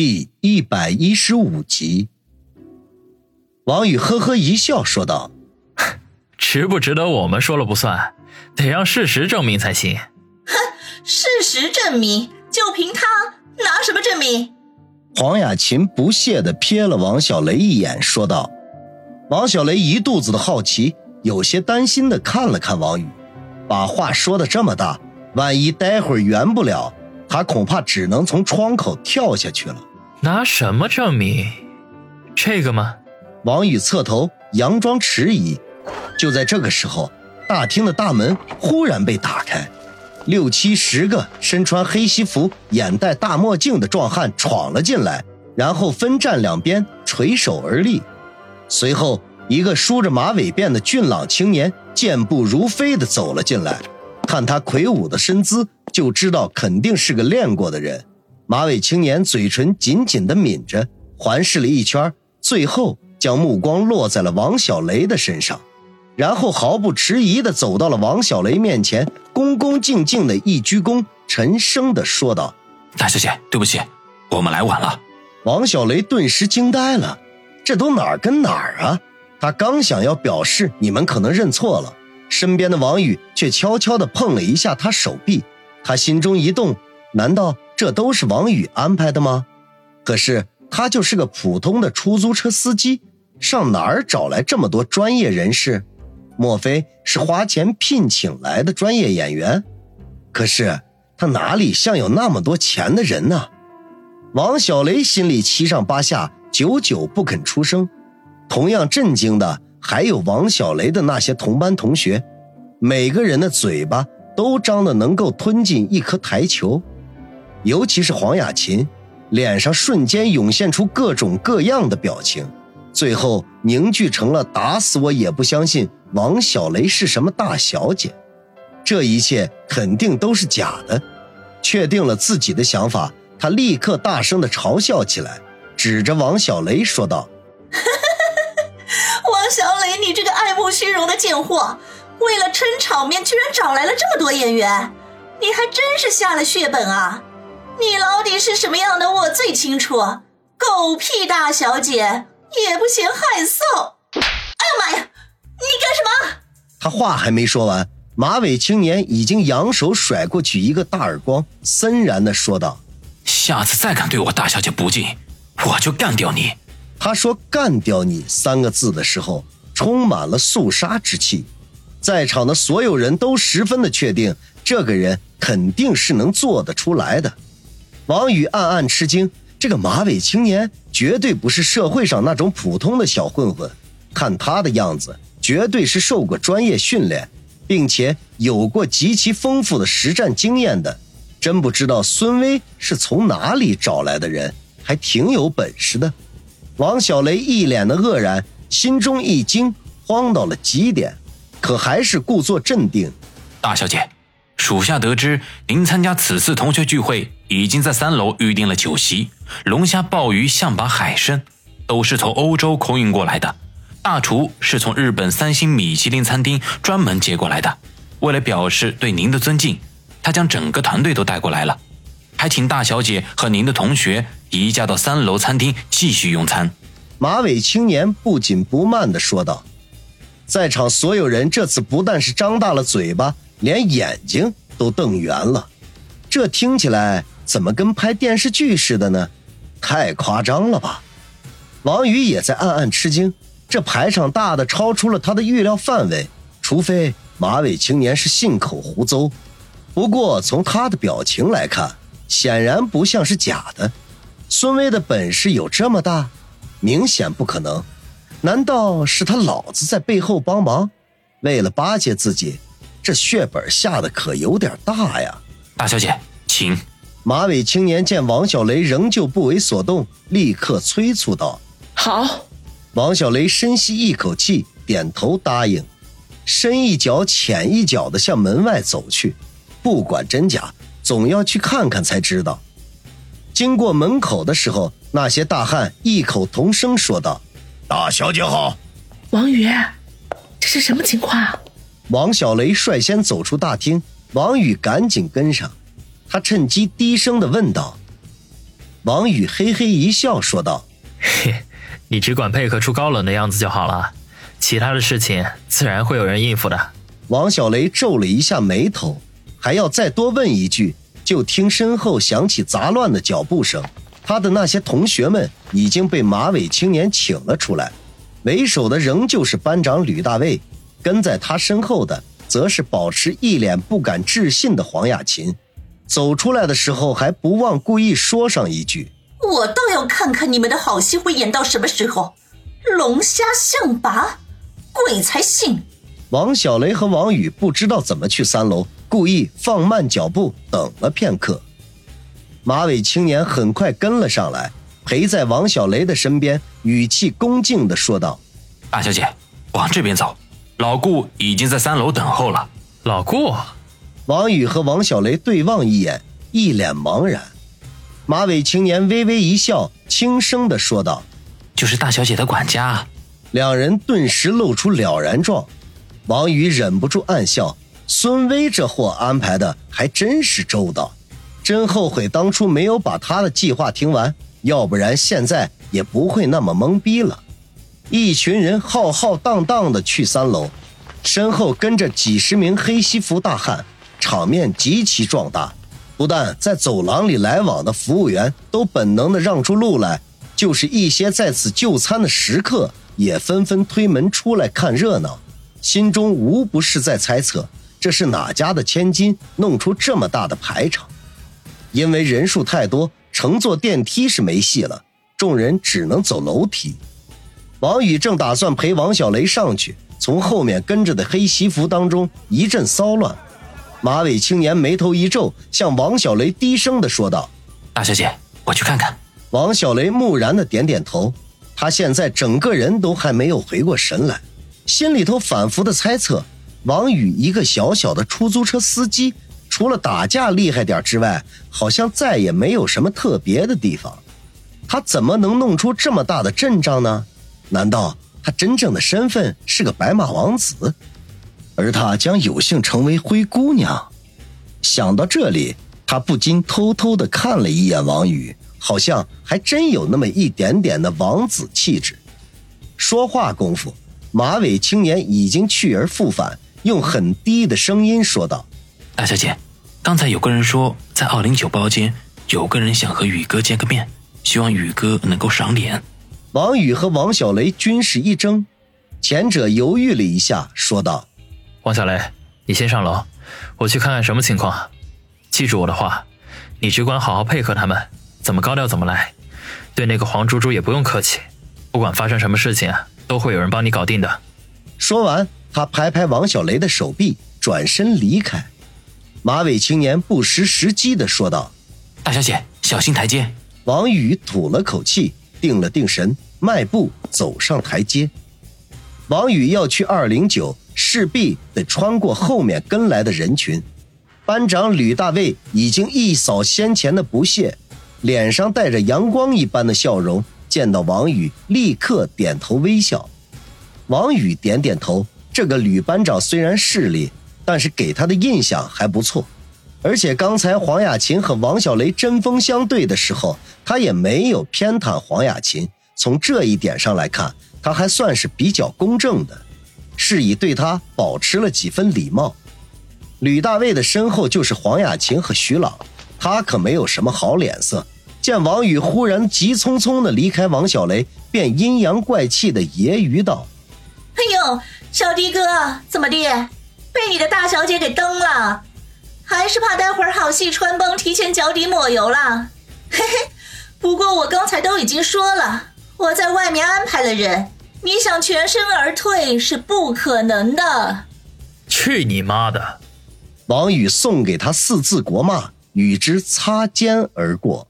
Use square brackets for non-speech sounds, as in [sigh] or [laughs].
第一百一十五集，王宇呵呵一笑，说道：“值不值得我们说了不算，得让事实证明才行。”“哼，事实证明，就凭他拿什么证明？”黄雅琴不屑的瞥了王小雷一眼，说道：“王小雷一肚子的好奇，有些担心的看了看王宇，把话说的这么大，万一待会儿圆不了。”他恐怕只能从窗口跳下去了。拿什么证明？这个吗？王宇侧头，佯装迟疑。就在这个时候，大厅的大门忽然被打开，六七十个身穿黑西服、眼戴大墨镜的壮汉闯了进来，然后分站两边，垂手而立。随后，一个梳着马尾辫的俊朗青年健步如飞地走了进来。看他魁梧的身姿。就知道肯定是个练过的人。马尾青年嘴唇紧紧的抿着，环视了一圈，最后将目光落在了王小雷的身上，然后毫不迟疑的走到了王小雷面前，恭恭敬敬的一鞠躬，沉声的说道：“大小姐，对不起，我们来晚了。”王小雷顿时惊呆了，这都哪儿跟哪儿啊？他刚想要表示你们可能认错了，身边的王宇却悄悄的碰了一下他手臂。他心中一动，难道这都是王宇安排的吗？可是他就是个普通的出租车司机，上哪儿找来这么多专业人士？莫非是花钱聘请来的专业演员？可是他哪里像有那么多钱的人呢？王小雷心里七上八下，久久不肯出声。同样震惊的还有王小雷的那些同班同学，每个人的嘴巴。都张得能够吞进一颗台球，尤其是黄雅琴，脸上瞬间涌现出各种各样的表情，最后凝聚成了打死我也不相信王小雷是什么大小姐。这一切肯定都是假的。确定了自己的想法，他立刻大声的嘲笑起来，指着王小雷说道：“ [laughs] 王小雷，你这个爱慕虚荣的贱货！”为了撑场面，居然找来了这么多演员，你还真是下了血本啊！你老底是什么样的，我最清楚。狗屁大小姐也不嫌害臊！哎呀妈呀，你干什么？他话还没说完，马尾青年已经扬手甩过去一个大耳光，森然的说道：“下次再敢对我大小姐不敬，我就干掉你。”他说“干掉你”三个字的时候，充满了肃杀之气。在场的所有人都十分的确定，这个人肯定是能做得出来的。王宇暗暗吃惊，这个马尾青年绝对不是社会上那种普通的小混混，看他的样子，绝对是受过专业训练，并且有过极其丰富的实战经验的。真不知道孙威是从哪里找来的人，还挺有本事的。王小雷一脸的愕然，心中一惊，慌到了极点。可还是故作镇定，大小姐，属下得知您参加此次同学聚会，已经在三楼预定了酒席，龙虾、鲍鱼、象拔、海参，都是从欧洲空运过来的，大厨是从日本三星米其林餐厅专门接过来的。为了表示对您的尊敬，他将整个团队都带过来了，还请大小姐和您的同学移驾到三楼餐厅继续用餐。马尾青年不紧不慢地说道。在场所有人这次不但是张大了嘴巴，连眼睛都瞪圆了。这听起来怎么跟拍电视剧似的呢？太夸张了吧！王宇也在暗暗吃惊，这排场大的超出了他的预料范围。除非马尾青年是信口胡诌，不过从他的表情来看，显然不像是假的。孙威的本事有这么大？明显不可能。难道是他老子在背后帮忙？为了巴结自己，这血本下的可有点大呀！大小姐，请。马尾青年见王小雷仍旧不为所动，立刻催促道：“好。”王小雷深吸一口气，点头答应，深一脚浅一脚的向门外走去。不管真假，总要去看看才知道。经过门口的时候，那些大汉异口同声说道。大小姐好，王宇，这是什么情况？王小雷率先走出大厅，王宇赶紧跟上。他趁机低声的问道：“王宇嘿嘿一笑，说道嘿，你只管配合出高冷的样子就好了，其他的事情自然会有人应付的。”王小雷皱了一下眉头，还要再多问一句，就听身后响起杂乱的脚步声。他的那些同学们已经被马尾青年请了出来，为首的仍旧是班长吕大卫，跟在他身后的则是保持一脸不敢置信的黄雅琴。走出来的时候还不忘故意说上一句：“我倒要看看你们的好戏会演到什么时候。”龙虾象拔，鬼才信！王小雷和王宇不知道怎么去三楼，故意放慢脚步等了片刻。马尾青年很快跟了上来，陪在王小雷的身边，语气恭敬地说道：“大小姐，往这边走，老顾已经在三楼等候了。”老顾。王宇和王小雷对望一眼，一脸茫然。马尾青年微微一笑，轻声的说道：“就是大小姐的管家。”两人顿时露出了然状。王宇忍不住暗笑：孙威这货安排的还真是周到，真后悔当初没有把他的计划听完，要不然现在也不会那么懵逼了。一群人浩浩荡荡的去三楼，身后跟着几十名黑西服大汉。场面极其壮大，不但在走廊里来往的服务员都本能的让出路来，就是一些在此就餐的食客也纷纷推门出来看热闹，心中无不是在猜测这是哪家的千金弄出这么大的排场。因为人数太多，乘坐电梯是没戏了，众人只能走楼梯。王宇正打算陪王小雷上去，从后面跟着的黑西服当中一阵骚乱。马尾青年眉头一皱，向王小雷低声的说道：“大小姐，我去看看。”王小雷木然的点点头。他现在整个人都还没有回过神来，心里头反复的猜测：王宇一个小小的出租车司机，除了打架厉害点之外，好像再也没有什么特别的地方。他怎么能弄出这么大的阵仗呢？难道他真正的身份是个白马王子？而他将有幸成为灰姑娘，想到这里，他不禁偷偷的看了一眼王宇，好像还真有那么一点点的王子气质。说话功夫，马尾青年已经去而复返，用很低的声音说道：“大小姐，刚才有个人说，在二零九包间有个人想和宇哥见个面，希望宇哥能够赏脸。”王宇和王小雷均是一怔，前者犹豫了一下，说道。王小雷，你先上楼，我去看看什么情况。记住我的话，你只管好好配合他们，怎么高调怎么来。对那个黄猪猪也不用客气，不管发生什么事情，都会有人帮你搞定的。说完，他拍拍王小雷的手臂，转身离开。马尾青年不失时机的说道：“大小姐，小心台阶。”王宇吐了口气，定了定神，迈步走上台阶。王宇要去二零九。势必得穿过后面跟来的人群。班长吕大卫已经一扫先前的不屑，脸上带着阳光一般的笑容。见到王宇，立刻点头微笑。王宇点点头。这个吕班长虽然势利，但是给他的印象还不错。而且刚才黄雅琴和王小雷针锋相对的时候，他也没有偏袒黄雅琴。从这一点上来看，他还算是比较公正的。是以对他保持了几分礼貌。吕大卫的身后就是黄雅琴和徐朗，他可没有什么好脸色。见王宇忽然急匆匆的离开王小雷，便阴阳怪气的揶揄道：“哎呦，小迪哥，怎么的，被你的大小姐给蹬了？还是怕待会儿好戏穿崩，提前脚底抹油了？嘿嘿，不过我刚才都已经说了，我在外面安排了人。”你想全身而退是不可能的。去你妈的！王宇送给他四字国骂，与之擦肩而过。